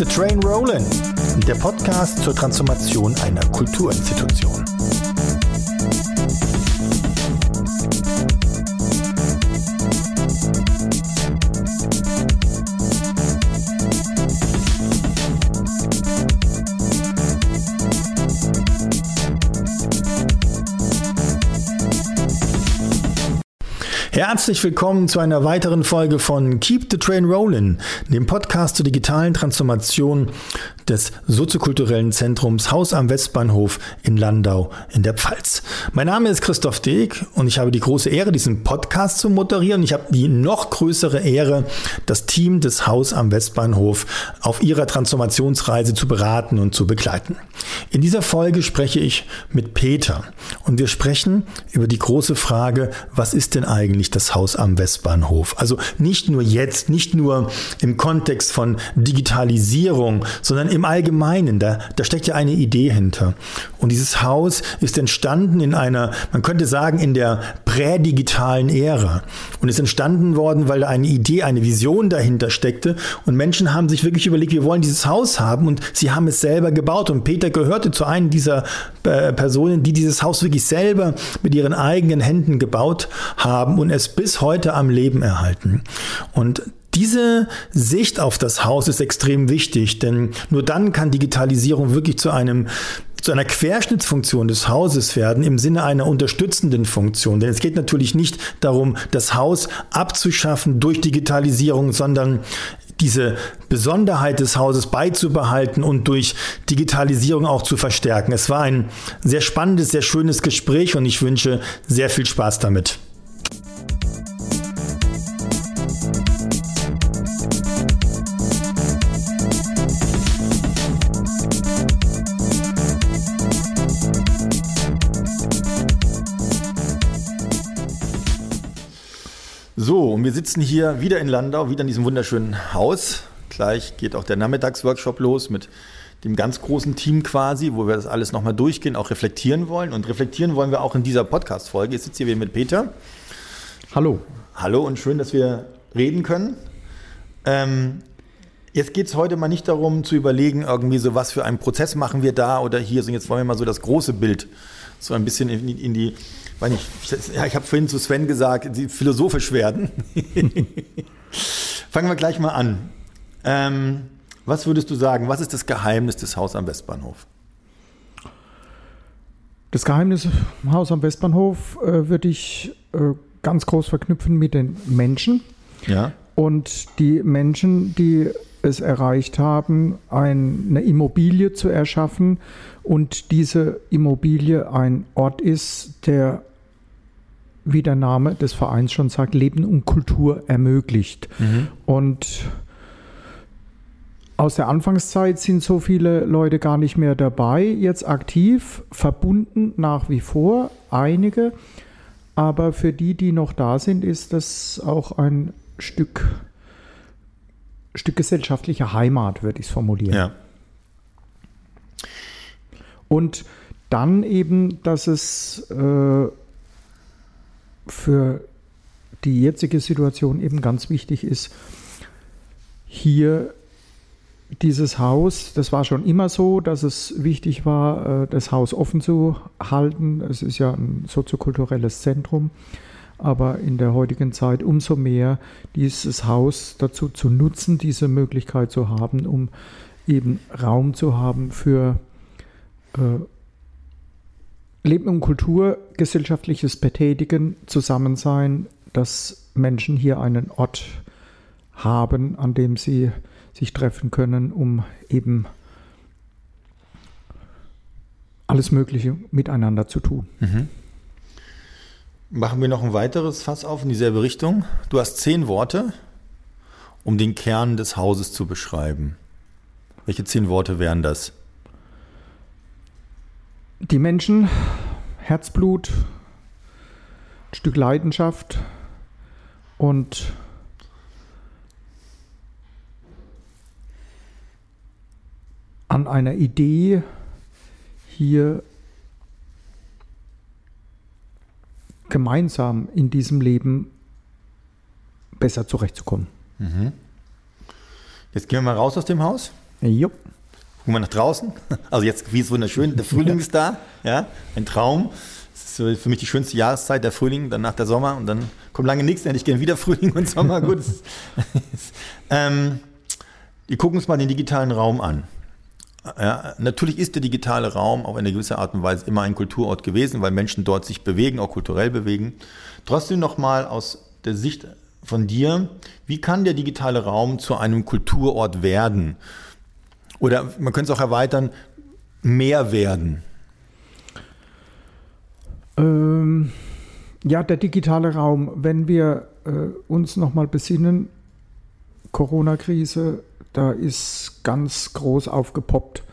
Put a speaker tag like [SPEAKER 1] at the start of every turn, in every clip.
[SPEAKER 1] the Train Rollin', der Podcast zur Transformation einer Kulturinstitution. Herzlich willkommen zu einer weiteren Folge von Keep the Train Rollin', dem Podcast zur digitalen Transformation des soziokulturellen Zentrums Haus am Westbahnhof in Landau in der Pfalz. Mein Name ist Christoph Deeg und ich habe die große Ehre, diesen Podcast zu moderieren. Ich habe die noch größere Ehre, das Team des Haus am Westbahnhof auf ihrer Transformationsreise zu beraten und zu begleiten. In dieser Folge spreche ich mit Peter und wir sprechen über die große Frage, was ist denn eigentlich das Haus am Westbahnhof? Also nicht nur jetzt, nicht nur im Kontext von Digitalisierung, sondern im Allgemeinen. Da, da steckt ja eine Idee hinter. Und dieses Haus ist entstanden in einer, man könnte sagen, in der prädigitalen Ära. Und ist entstanden worden, weil da eine Idee, eine Vision dahinter steckte. Und Menschen haben sich wirklich überlegt, wir wollen dieses Haus haben. Und sie haben es selber gebaut. Und Peter gehörte zu einem dieser äh, Personen, die dieses Haus wirklich selber mit ihren eigenen Händen gebaut haben und es bis heute am Leben erhalten. Und diese Sicht auf das Haus ist extrem wichtig, denn nur dann kann Digitalisierung wirklich zu einem zu einer Querschnittsfunktion des Hauses werden im Sinne einer unterstützenden Funktion. Denn es geht natürlich nicht darum, das Haus abzuschaffen durch Digitalisierung, sondern diese Besonderheit des Hauses beizubehalten und durch Digitalisierung auch zu verstärken. Es war ein sehr spannendes, sehr schönes Gespräch und ich wünsche sehr viel Spaß damit. So, und wir sitzen hier wieder in Landau, wieder in diesem wunderschönen Haus. Gleich geht auch der Nachmittagsworkshop los mit dem ganz großen Team quasi, wo wir das alles nochmal durchgehen, auch reflektieren wollen. Und reflektieren wollen wir auch in dieser Podcast-Folge. Jetzt sitzt hier wieder mit Peter.
[SPEAKER 2] Hallo.
[SPEAKER 1] Hallo und schön, dass wir reden können. Ähm, jetzt geht es heute mal nicht darum zu überlegen, irgendwie so, was für einen Prozess machen wir da oder hier, sondern jetzt wollen wir mal so das große Bild so ein bisschen in, in die weil ich, ja, ich habe vorhin zu Sven gesagt, sie philosophisch werden. Fangen wir gleich mal an. Ähm, was würdest du sagen, was ist das Geheimnis des Haus am Westbahnhof?
[SPEAKER 2] Das Geheimnis des Haus am Westbahnhof äh, würde ich äh, ganz groß verknüpfen mit den Menschen.
[SPEAKER 1] Ja.
[SPEAKER 2] Und die Menschen, die es erreicht haben, ein, eine Immobilie zu erschaffen und diese Immobilie ein Ort ist, der wie der Name des Vereins schon sagt, Leben und Kultur ermöglicht. Mhm. Und aus der Anfangszeit sind so viele Leute gar nicht mehr dabei, jetzt aktiv, verbunden nach wie vor, einige. Aber für die, die noch da sind, ist das auch ein Stück, Stück gesellschaftlicher Heimat, würde ich es formulieren.
[SPEAKER 1] Ja.
[SPEAKER 2] Und dann eben, dass es äh, für die jetzige Situation eben ganz wichtig ist, hier dieses Haus, das war schon immer so, dass es wichtig war, äh, das Haus offen zu halten. Es ist ja ein soziokulturelles Zentrum, aber in der heutigen Zeit umso mehr dieses Haus dazu zu nutzen, diese Möglichkeit zu haben, um eben Raum zu haben für äh, Leben und Kultur, gesellschaftliches Betätigen, Zusammensein, dass Menschen hier einen Ort haben, an dem sie sich treffen können, um eben alles Mögliche miteinander zu tun. Mhm.
[SPEAKER 1] Machen wir noch ein weiteres Fass auf in dieselbe Richtung. Du hast zehn Worte, um den Kern des Hauses zu beschreiben. Welche zehn Worte wären das?
[SPEAKER 2] Die Menschen, Herzblut, ein Stück Leidenschaft und an einer Idee hier gemeinsam in diesem Leben besser zurechtzukommen.
[SPEAKER 1] Mhm. Jetzt gehen wir mal raus aus dem Haus.
[SPEAKER 2] Jo.
[SPEAKER 1] Gucken wir nach draußen. Also jetzt, wie es wunderschön, der Frühling ist da, ja, ein Traum. Das ist für mich die schönste Jahreszeit, der Frühling, danach der Sommer und dann kommt lange nichts, endlich gehen wieder Frühling und Sommer. Gut. ähm, wir gucken uns mal den digitalen Raum an. Ja, natürlich ist der digitale Raum auf eine gewisse Art und Weise immer ein Kulturort gewesen, weil Menschen dort sich bewegen, auch kulturell bewegen. Trotzdem nochmal aus der Sicht von dir, wie kann der digitale Raum zu einem Kulturort werden? Oder man könnte es auch erweitern, mehr werden?
[SPEAKER 2] Ähm, ja, der digitale Raum, wenn wir äh, uns nochmal besinnen, Corona-Krise, da ist ganz groß aufgepoppt.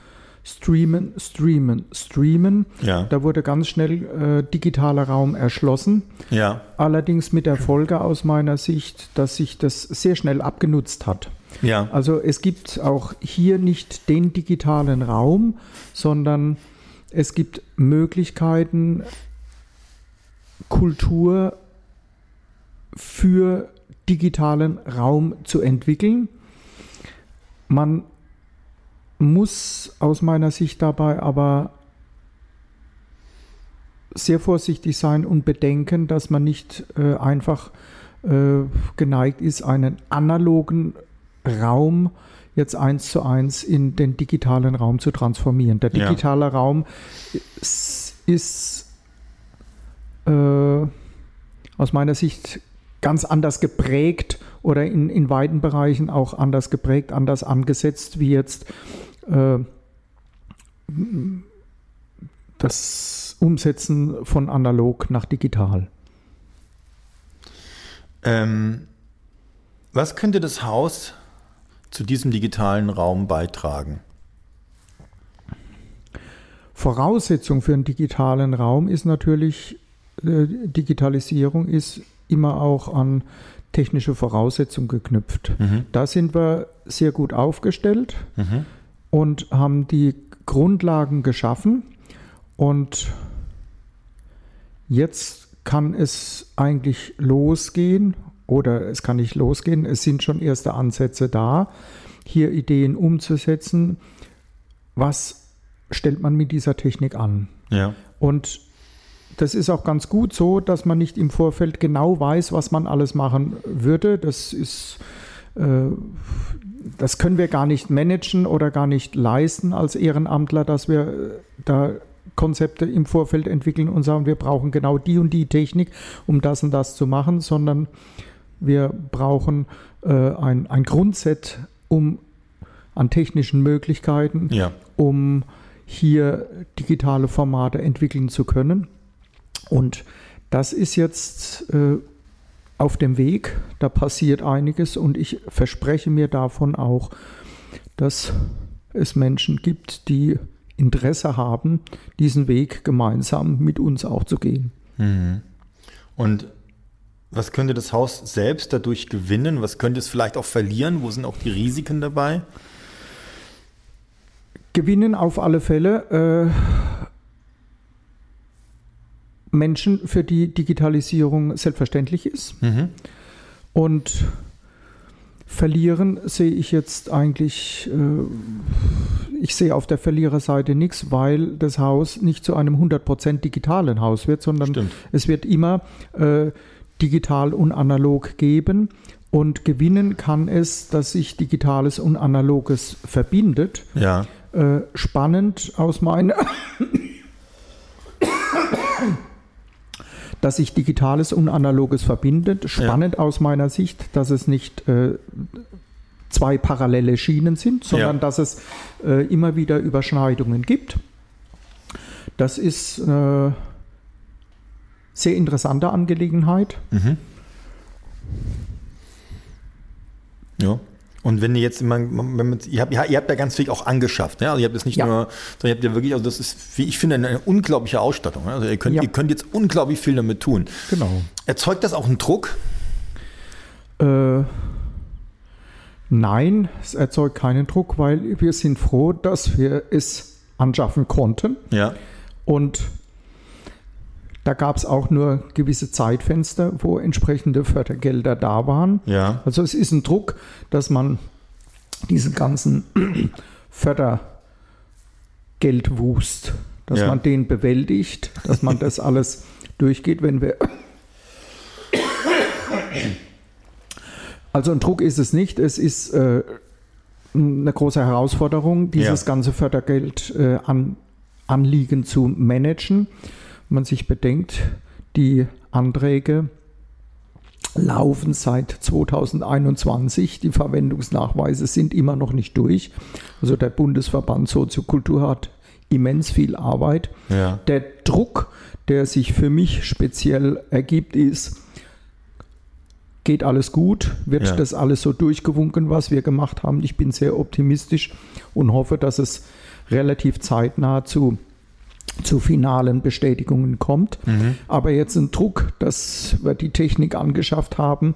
[SPEAKER 2] Streamen, streamen, streamen.
[SPEAKER 1] Ja.
[SPEAKER 2] Da wurde ganz schnell äh, digitaler Raum erschlossen.
[SPEAKER 1] Ja.
[SPEAKER 2] Allerdings mit der Folge aus meiner Sicht, dass sich das sehr schnell abgenutzt hat.
[SPEAKER 1] Ja.
[SPEAKER 2] Also es gibt auch hier nicht den digitalen Raum, sondern es gibt Möglichkeiten, Kultur für digitalen Raum zu entwickeln. Man muss aus meiner Sicht dabei aber sehr vorsichtig sein und bedenken, dass man nicht äh, einfach äh, geneigt ist, einen analogen Raum jetzt eins zu eins in den digitalen Raum zu transformieren. Der
[SPEAKER 1] Ja.
[SPEAKER 2] digitale Raum ist, ist äh, aus meiner Sicht ganz anders geprägt oder in, in weiten Bereichen auch anders geprägt, anders angesetzt wie jetzt äh, das Umsetzen von analog nach digital.
[SPEAKER 1] Ähm, was könnte das Haus zu diesem digitalen Raum beitragen?
[SPEAKER 2] Voraussetzung für einen digitalen Raum ist natürlich, äh, Digitalisierung ist immer auch an technische Voraussetzungen geknüpft.
[SPEAKER 1] Mhm.
[SPEAKER 2] Da sind wir sehr gut aufgestellt
[SPEAKER 1] Mhm.
[SPEAKER 2] und haben die Grundlagen geschaffen. Und jetzt kann es eigentlich losgehen oder es kann nicht losgehen. Es sind schon erste Ansätze da, hier Ideen umzusetzen. Was stellt man mit dieser Technik an?
[SPEAKER 1] Ja.
[SPEAKER 2] Und das ist auch ganz gut so, dass man nicht im Vorfeld genau weiß, was man alles machen würde. Das ist, äh, das können wir gar nicht managen oder gar nicht leisten als Ehrenamtler, dass wir äh, da Konzepte im Vorfeld entwickeln und sagen, wir brauchen genau die und die Technik, um das und das zu machen, sondern wir brauchen äh, ein, ein Grundset um, an technischen Möglichkeiten,
[SPEAKER 1] Ja.
[SPEAKER 2] um hier digitale Formate entwickeln zu können. Und das ist jetzt äh, auf dem Weg, da passiert einiges und ich verspreche mir davon auch, dass es Menschen gibt, die Interesse haben, diesen Weg gemeinsam mit uns auch zu gehen.
[SPEAKER 1] Mhm. Und was könnte das Haus selbst dadurch gewinnen? Was könnte es vielleicht auch verlieren? Wo sind auch die Risiken dabei?
[SPEAKER 2] Gewinnen auf alle Fälle äh, Menschen, für die Digitalisierung selbstverständlich ist.
[SPEAKER 1] Mhm.
[SPEAKER 2] Und verlieren sehe ich jetzt eigentlich, äh, ich sehe auf der Verliererseite nichts, weil das Haus nicht zu einem 100% digitalen Haus wird, sondern
[SPEAKER 1] Stimmt.
[SPEAKER 2] es wird immer äh, digital und analog geben. Und gewinnen kann es, dass sich Digitales und Analoges verbindet.
[SPEAKER 1] Ja.
[SPEAKER 2] Äh, spannend aus meiner, dass sich Digitales und Analoges verbindet. Spannend aus meiner Sicht, dass es nicht äh, zwei parallele Schienen sind, sondern
[SPEAKER 1] Ja.
[SPEAKER 2] dass es äh, immer wieder Überschneidungen gibt. Das ist eine sehr interessante Angelegenheit.
[SPEAKER 1] Mhm. Ja. Und wenn ihr jetzt immer, wenn man, ihr, habt, ihr habt ja ganz viel auch angeschafft, ne? Also ihr habt jetzt nicht
[SPEAKER 2] Ja.
[SPEAKER 1] nur, sondern ihr habt ja wirklich, also das ist, wie ich finde, eine unglaubliche Ausstattung. ne? Also ihr könnt,
[SPEAKER 2] Ja.
[SPEAKER 1] ihr könnt jetzt unglaublich viel damit tun.
[SPEAKER 2] Genau.
[SPEAKER 1] Erzeugt das auch einen Druck?
[SPEAKER 2] Äh, nein, es erzeugt keinen Druck, weil wir sind froh, dass wir es anschaffen konnten.
[SPEAKER 1] Ja.
[SPEAKER 2] Und da gab es auch nur gewisse Zeitfenster, wo entsprechende Fördergelder da waren.
[SPEAKER 1] Ja.
[SPEAKER 2] Also es ist ein Druck, dass man diesen ganzen Fördergeldwust, dass
[SPEAKER 1] Ja.
[SPEAKER 2] man den bewältigt, dass man das alles durchgeht, wenn wir. Also ein Druck ist es nicht, es ist äh, eine große Herausforderung, dieses
[SPEAKER 1] Ja.
[SPEAKER 2] ganze Fördergeld äh, an, Anliegen zu managen. Man sich bedenkt, die Anträge laufen seit 2021. Die Verwendungsnachweise sind immer noch nicht durch. Also der Bundesverband Soziokultur hat immens viel Arbeit.
[SPEAKER 1] Ja.
[SPEAKER 2] Der Druck, der sich für mich speziell ergibt, ist, geht alles gut, wird
[SPEAKER 1] Ja.
[SPEAKER 2] das alles so durchgewunken, was wir gemacht haben. Ich bin sehr optimistisch und hoffe, dass es relativ zeitnah zu, zu finalen Bestätigungen kommt. Aber jetzt ein Druck, dass wir die Technik angeschafft haben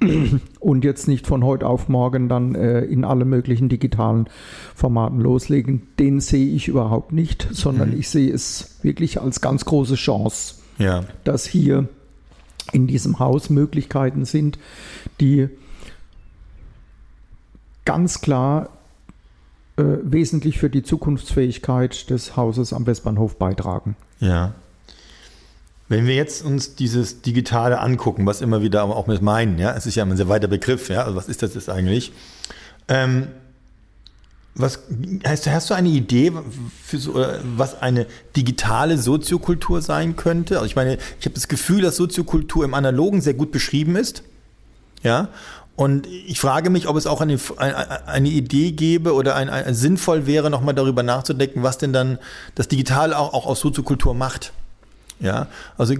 [SPEAKER 2] und jetzt nicht von heute auf morgen dann äh, in alle möglichen digitalen Formaten loslegen, den sehe ich überhaupt nicht, sondern ich sehe es wirklich als ganz große Chance
[SPEAKER 1] Ja.
[SPEAKER 2] dass hier in diesem Haus Möglichkeiten sind, die ganz klar äh, wesentlich für die Zukunftsfähigkeit des Hauses am Westbahnhof beitragen.
[SPEAKER 1] Ja. Wenn wir jetzt uns dieses Digitale angucken, was immer wieder auch mit meinen, ja, es ist ja ein sehr weiter Begriff, ja, also was ist das jetzt eigentlich? Ähm, was hast, du- hast du eine Idee, für so, was eine digitale Soziokultur sein könnte? Also ich meine, ich habe das Gefühl, dass Soziokultur im Analogen sehr gut beschrieben ist. Ja. Und ich frage mich, ob es auch eine, eine, Idee gäbe oder ein, ein, sinnvoll wäre, nochmal darüber nachzudenken, was denn dann das Digitale auch, auch aus Soziokultur macht. Ja, also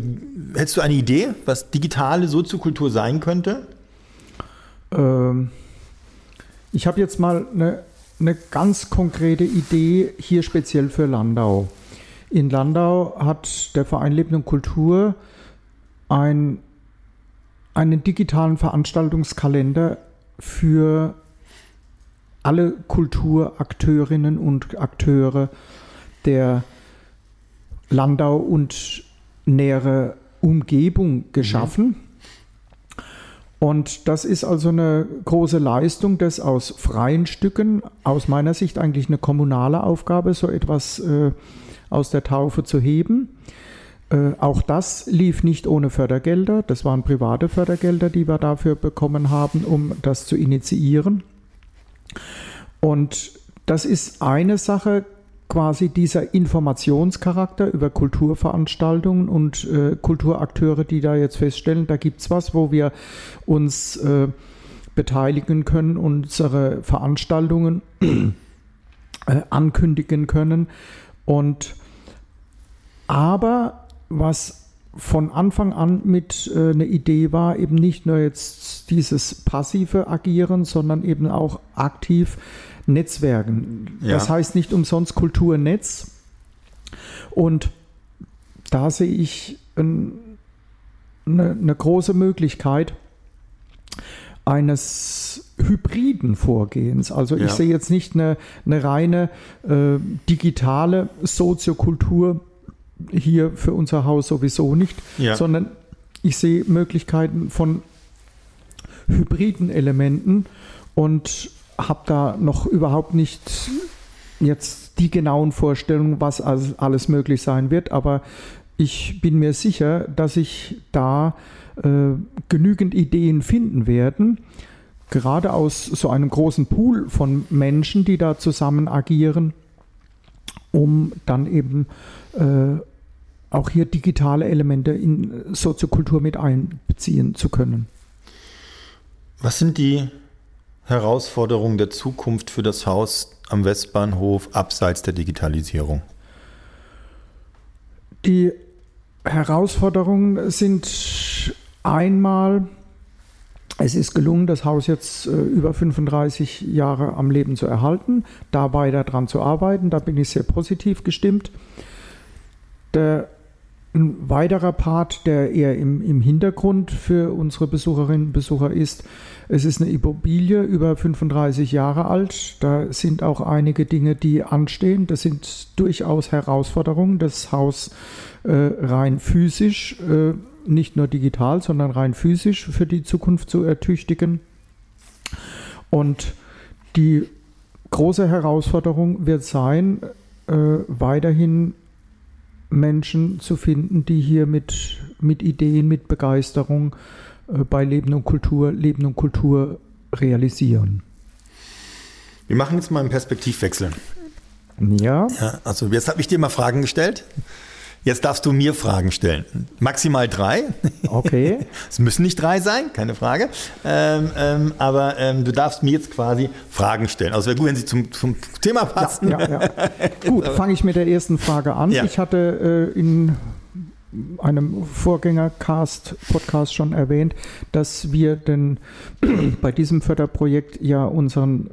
[SPEAKER 1] hättest du eine Idee, was digitale Soziokultur sein könnte?
[SPEAKER 2] Ähm, ich habe jetzt mal eine, eine ganz konkrete Idee hier speziell für Landau. In Landau hat der Verein Leben und Kultur ein, einen digitalen Veranstaltungskalender für alle Kulturakteurinnen und Akteure der Landau und nähere Umgebung geschaffen. Und das ist also eine große Leistung, das aus freien Stücken, aus meiner Sicht eigentlich eine kommunale Aufgabe, so etwas äh, aus der Taufe zu heben. Äh, auch das lief nicht ohne Fördergelder. Das waren private Fördergelder, die wir dafür bekommen haben, um das zu initiieren. Und das ist eine Sache, quasi dieser Informationscharakter über Kulturveranstaltungen und äh, Kulturakteure, die da jetzt feststellen, da gibt es was, wo wir uns äh, beteiligen können, unsere Veranstaltungen äh, ankündigen können. Und aber was von Anfang an mit äh, eine Idee war, eben nicht nur jetzt dieses passive Agieren, sondern eben auch aktiv Netzwerken.
[SPEAKER 1] Ja.
[SPEAKER 2] Das heißt nicht umsonst Kulturnetz. Und da sehe ich ein, eine, eine große Möglichkeit eines hybriden Vorgehens. Also
[SPEAKER 1] Ja.
[SPEAKER 2] ich sehe jetzt nicht eine, eine reine äh, digitale Soziokultur hier für unser Haus sowieso nicht,
[SPEAKER 1] Ja.
[SPEAKER 2] sondern ich sehe Möglichkeiten von hybriden Elementen und habe da noch überhaupt nicht jetzt die genauen Vorstellungen, was alles, möglich sein wird, aber ich bin mir sicher, dass sich da äh, genügend Ideen finden werden, gerade aus so einem großen Pool von Menschen, die da zusammen agieren, um dann eben äh, auch hier digitale Elemente in Soziokultur mit einbeziehen zu können.
[SPEAKER 1] Was sind die Herausforderungen der Zukunft für das Haus am Westbahnhof abseits der Digitalisierung?
[SPEAKER 2] Die Herausforderungen sind einmal, es ist gelungen, das Haus jetzt äh, über 35 Jahre am Leben zu erhalten, da weiter dran zu arbeiten. Da bin ich sehr positiv gestimmt. Der, ein weiterer Part, der eher im, im Hintergrund für unsere Besucherinnen und Besucher ist, es ist eine Immobilie über 35 Jahre alt. Da sind auch einige Dinge, die anstehen. Das sind durchaus Herausforderungen, das Haus äh, rein physisch, äh, nicht nur digital, sondern rein physisch für die Zukunft zu ertüchtigen. Und die große Herausforderung wird sein, äh, weiterhin Menschen zu finden, die hier mit, mit Ideen, mit Begeisterung äh, bei Leben und Kultur, Leben und Kultur realisieren.
[SPEAKER 1] Wir machen jetzt mal einen Perspektivwechsel.
[SPEAKER 2] Ja.
[SPEAKER 1] ja also jetzt habe ich dir mal Fragen gestellt. Jetzt darfst du mir Fragen stellen. Maximal drei.
[SPEAKER 2] Okay.
[SPEAKER 1] es müssen nicht drei sein, keine Frage. Ähm, ähm, aber ähm, du darfst mir jetzt quasi Fragen stellen. Also wäre gut, wenn sie zum, zum Thema passen.
[SPEAKER 2] Ja, ja, ja. gut, fange ich mit der ersten Frage an. Ich hatte äh, in einem Vorgängercast-Podcast schon erwähnt, dass wir denn bei diesem Förderprojekt ja unseren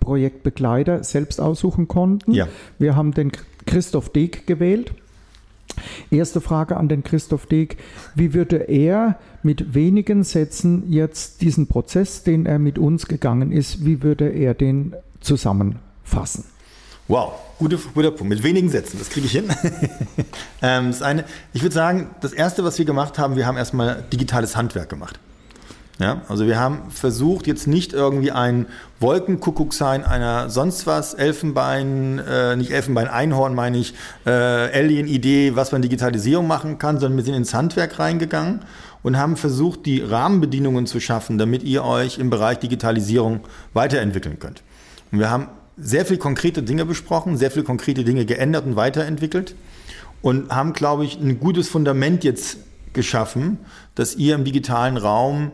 [SPEAKER 2] Projektbegleiter selbst aussuchen konnten.
[SPEAKER 1] Ja.
[SPEAKER 2] Wir haben den Christoph Deek gewählt. Erste Frage an den Christoph Deek. Wie würde er mit wenigen Sätzen jetzt diesen Prozess, den er mit uns gegangen ist, wie würde er den zusammenfassen?
[SPEAKER 1] Wow, guter, guter Punkt. Mit wenigen Sätzen, das kriege ich hin. ähm, das eine, ich würde sagen, das Erste, was wir gemacht haben, wir haben erstmal digitales Handwerk gemacht. Ja, also wir haben versucht, jetzt nicht irgendwie ein Wolkenkuckuck sein einer sonst was, Elfenbein, äh, nicht Elfenbein, Einhorn meine ich, äh, Alien-Idee, was man Digitalisierung machen kann, sondern wir sind ins Handwerk reingegangen und haben versucht, die Rahmenbedingungen zu schaffen, damit ihr euch im Bereich Digitalisierung weiterentwickeln könnt. Und wir haben sehr viel konkrete Dinge besprochen, sehr viel konkrete Dinge geändert und weiterentwickelt und haben, glaube ich, ein gutes Fundament jetzt geschaffen, dass ihr im digitalen Raum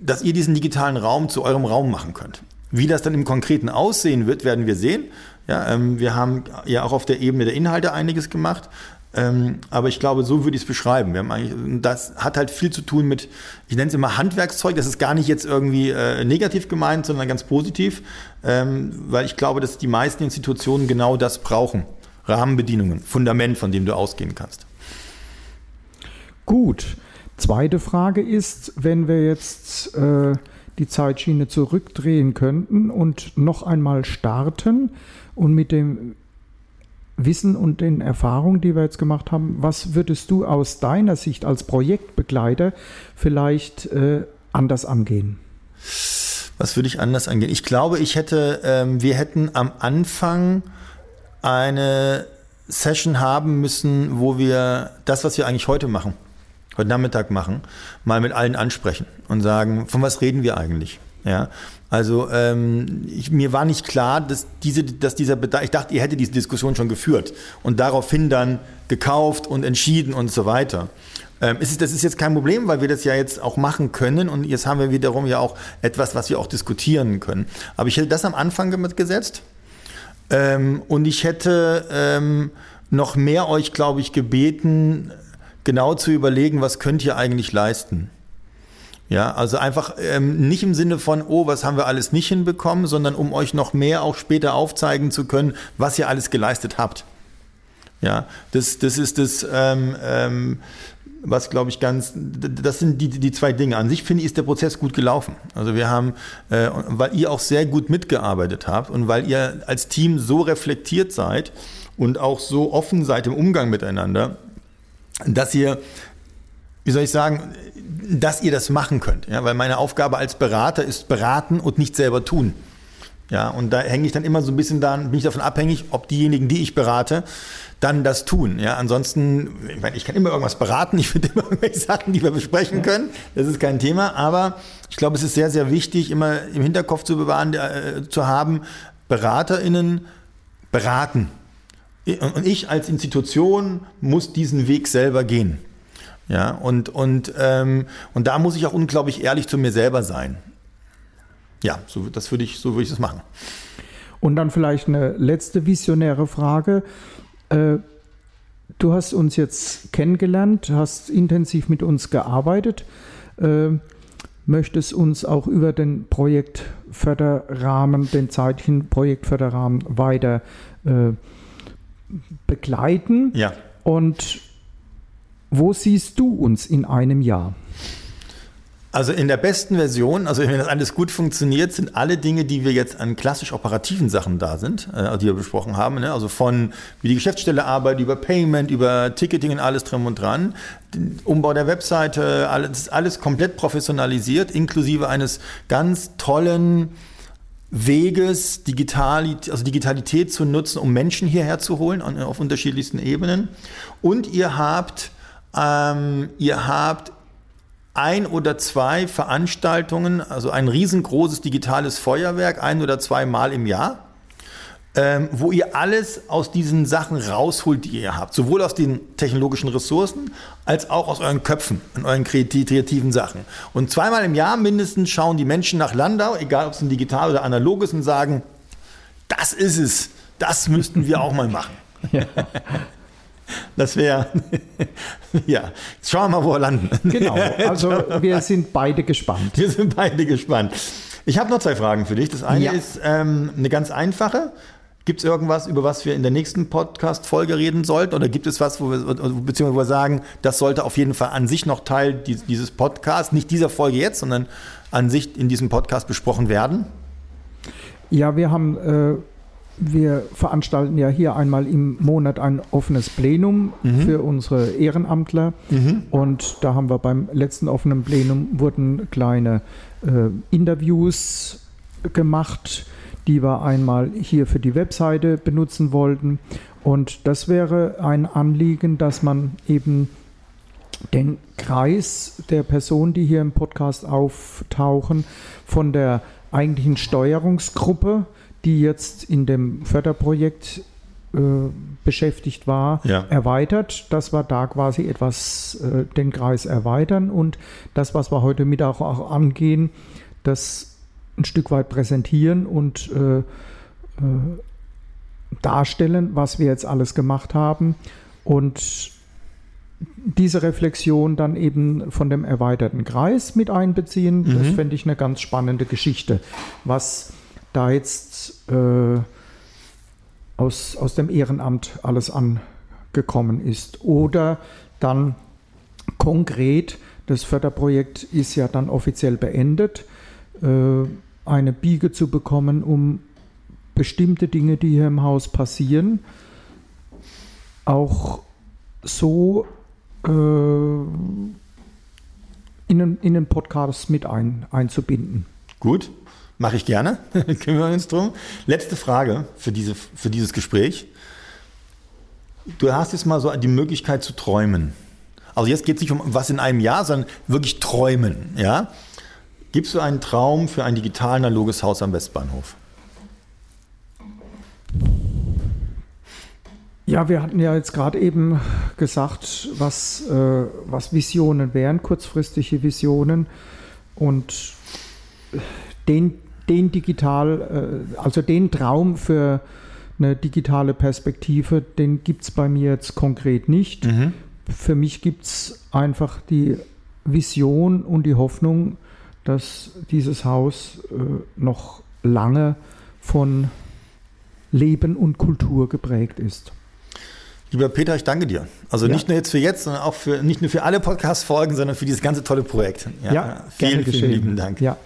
[SPEAKER 1] dass ihr diesen digitalen Raum zu eurem Raum machen könnt. Wie das dann im Konkreten aussehen wird, werden wir sehen. Ja, ähm, wir haben ja auch auf der Ebene der Inhalte einiges gemacht. Ähm, aber ich glaube, so würde ich es beschreiben. Wir haben das hat halt viel zu tun mit, ich nenne es immer Handwerkszeug. Das ist gar nicht jetzt irgendwie äh, negativ gemeint, sondern ganz positiv, ähm, weil ich glaube, dass die meisten Institutionen genau das brauchen. Rahmenbedingungen, Fundament, von dem du ausgehen kannst.
[SPEAKER 2] Gut. Zweite Frage ist, wenn wir jetzt äh, die Zeitschiene zurückdrehen könnten und noch einmal starten und mit dem Wissen und den Erfahrungen, die wir jetzt gemacht haben, was würdest du aus deiner Sicht als Projektbegleiter vielleicht äh, anders angehen?
[SPEAKER 1] Was würde ich anders angehen? Ich glaube, ich hätte, ähm, wir hätten am Anfang eine Session haben müssen, wo wir das, was wir eigentlich heute machen, heute Nachmittag machen, mal mit allen ansprechen und sagen, von was reden wir eigentlich? Ja, also ähm, ich, mir war nicht klar, dass, diese, dass dieser Bedarf, ich dachte, ihr hättet diese Diskussion schon geführt und daraufhin dann gekauft und entschieden und so weiter. Ähm, ist, das ist jetzt kein Problem, weil wir das ja jetzt auch machen können und jetzt haben wir wiederum ja auch etwas, was wir auch diskutieren können. Aber ich hätte das am Anfang gesetzt ähm, und ich hätte ähm, noch mehr euch, glaube ich, gebeten, genau zu überlegen, was könnt ihr eigentlich leisten. Ja, also einfach ähm, nicht im Sinne von, oh, was haben wir alles nicht hinbekommen, sondern um euch noch mehr auch später aufzeigen zu können, was ihr alles geleistet habt. Ja, das, das ist das, ähm, ähm, was glaube ich ganz, das sind die, die zwei Dinge. An sich finde ich, ist der Prozess gut gelaufen. Also wir haben, äh, weil ihr auch sehr gut mitgearbeitet habt und weil ihr als Team so reflektiert seid und auch so offen seid im Umgang miteinander, dass ihr, wie soll ich sagen, dass ihr das machen könnt. Ja? Weil meine Aufgabe als Berater ist beraten und nicht selber tun. Ja, und da hänge ich dann immer so ein bisschen dann, bin ich davon abhängig, ob diejenigen, die ich berate, dann das tun. Ja, ansonsten, ich meine, ich kann immer irgendwas beraten, ich finde immer irgendwelche Sachen, die wir besprechen können. Das ist kein Thema, aber ich glaube, es ist sehr, sehr wichtig, immer im Hinterkopf zu bewahren, äh, zu haben, BeraterInnen beraten. Und ich als Institution muss diesen Weg selber gehen. Ja, und, und, ähm, und da muss ich auch unglaublich ehrlich zu mir selber sein. Ja, so, das würde ich, so würde ich das machen.
[SPEAKER 2] Und dann vielleicht eine letzte visionäre Frage. Äh, du hast uns jetzt kennengelernt, hast intensiv mit uns gearbeitet, äh, möchtest uns auch über den Projektförderrahmen, den zeitlichen Projektförderrahmen weiter äh, begleiten.
[SPEAKER 1] Ja.
[SPEAKER 2] Und wo siehst du uns in einem Jahr?
[SPEAKER 1] Also in der besten Version, also wenn das alles gut funktioniert, sind alle Dinge, die wir jetzt an klassisch operativen Sachen da sind, äh, die wir besprochen haben, ne? also von wie die Geschäftsstelle arbeitet, über Payment, über Ticketing und alles drum und dran, Umbau der Webseite, alles, alles komplett professionalisiert, inklusive eines ganz tollen Weges, Digitalität, also Digitalität zu nutzen, um Menschen hierher zu holen auf unterschiedlichsten Ebenen. Und ihr habt, ähm, ihr habt ein oder zwei Veranstaltungen, also ein riesengroßes digitales Feuerwerk, ein oder zwei Mal im Jahr ähm, wo ihr alles aus diesen Sachen rausholt, die ihr habt. Sowohl aus den technologischen Ressourcen als auch aus euren Köpfen und euren kreativen Sachen. Und zweimal im Jahr mindestens schauen die Menschen nach Landau, egal ob es ein digital oder analog ist, und sagen, das ist es, das müssten wir auch mal machen. Ja. Das wäre, ja, jetzt schauen wir mal, wo wir landen.
[SPEAKER 2] Genau, also wir sind beide gespannt.
[SPEAKER 1] Wir sind beide gespannt. Ich habe noch zwei Fragen für dich. Das eine ja. ist ähm, eine ganz einfache. Gibt es irgendwas, über was wir in der nächsten Podcast-Folge reden sollten? Oder gibt es was, wo wir, beziehungsweise wo wir sagen, das sollte auf jeden Fall an sich noch Teil dieses Podcasts, nicht dieser Folge jetzt, sondern an sich in diesem Podcast besprochen werden?
[SPEAKER 2] Ja, wir haben, äh, wir veranstalten ja hier einmal im Monat ein offenes Plenum mhm. für unsere Ehrenamtler. Mhm. Und da haben wir beim letzten offenen Plenum wurden kleine äh, Interviews gemacht die wir einmal hier für die Webseite benutzen wollten. Und das wäre ein Anliegen, dass man eben den Kreis der Personen, die hier im Podcast auftauchen, von der eigentlichen Steuerungsgruppe, die jetzt in dem Förderprojekt äh, beschäftigt war, ja. erweitert, dass wir da quasi etwas äh, den Kreis erweitern und das, was wir heute Mittag auch angehen, das ein Stück weit präsentieren und äh, äh, darstellen, was wir jetzt alles gemacht haben und diese Reflexion dann eben von dem erweiterten Kreis mit einbeziehen. Mhm. Das fände ich eine ganz spannende Geschichte, was da jetzt äh, aus, aus dem Ehrenamt alles angekommen ist. Oder dann konkret, das Förderprojekt ist ja dann offiziell beendet. Äh, eine Biege zu bekommen, um bestimmte Dinge, die hier im Haus passieren, auch so äh, in, den, in den Podcast mit ein, einzubinden.
[SPEAKER 1] Gut, mache ich gerne. Kümmern wir uns drum. Letzte Frage für, diese, für dieses Gespräch. Du hast jetzt mal so die Möglichkeit zu träumen. Also jetzt geht es nicht um was in einem Jahr, sondern wirklich träumen. Ja? Gibst du einen Traum für ein digital-analoges Haus am Westbahnhof?
[SPEAKER 2] Ja, wir hatten ja jetzt gerade eben gesagt, was, äh, was Visionen wären, kurzfristige Visionen. Und den, den digital, äh, also den Traum für eine digitale Perspektive, den gibt es bei mir jetzt konkret nicht. Mhm. Für mich gibt es einfach die Vision und die Hoffnung, dass dieses Haus äh, noch lange von Leben und Kultur geprägt ist.
[SPEAKER 1] Lieber Peter, ich danke dir. Also ja. nicht nur jetzt für jetzt, sondern auch für nicht nur für alle Podcast-Folgen, sondern für dieses ganze tolle Projekt.
[SPEAKER 2] Ja, ja
[SPEAKER 1] vielen, vielen lieben Dank.
[SPEAKER 2] Ja,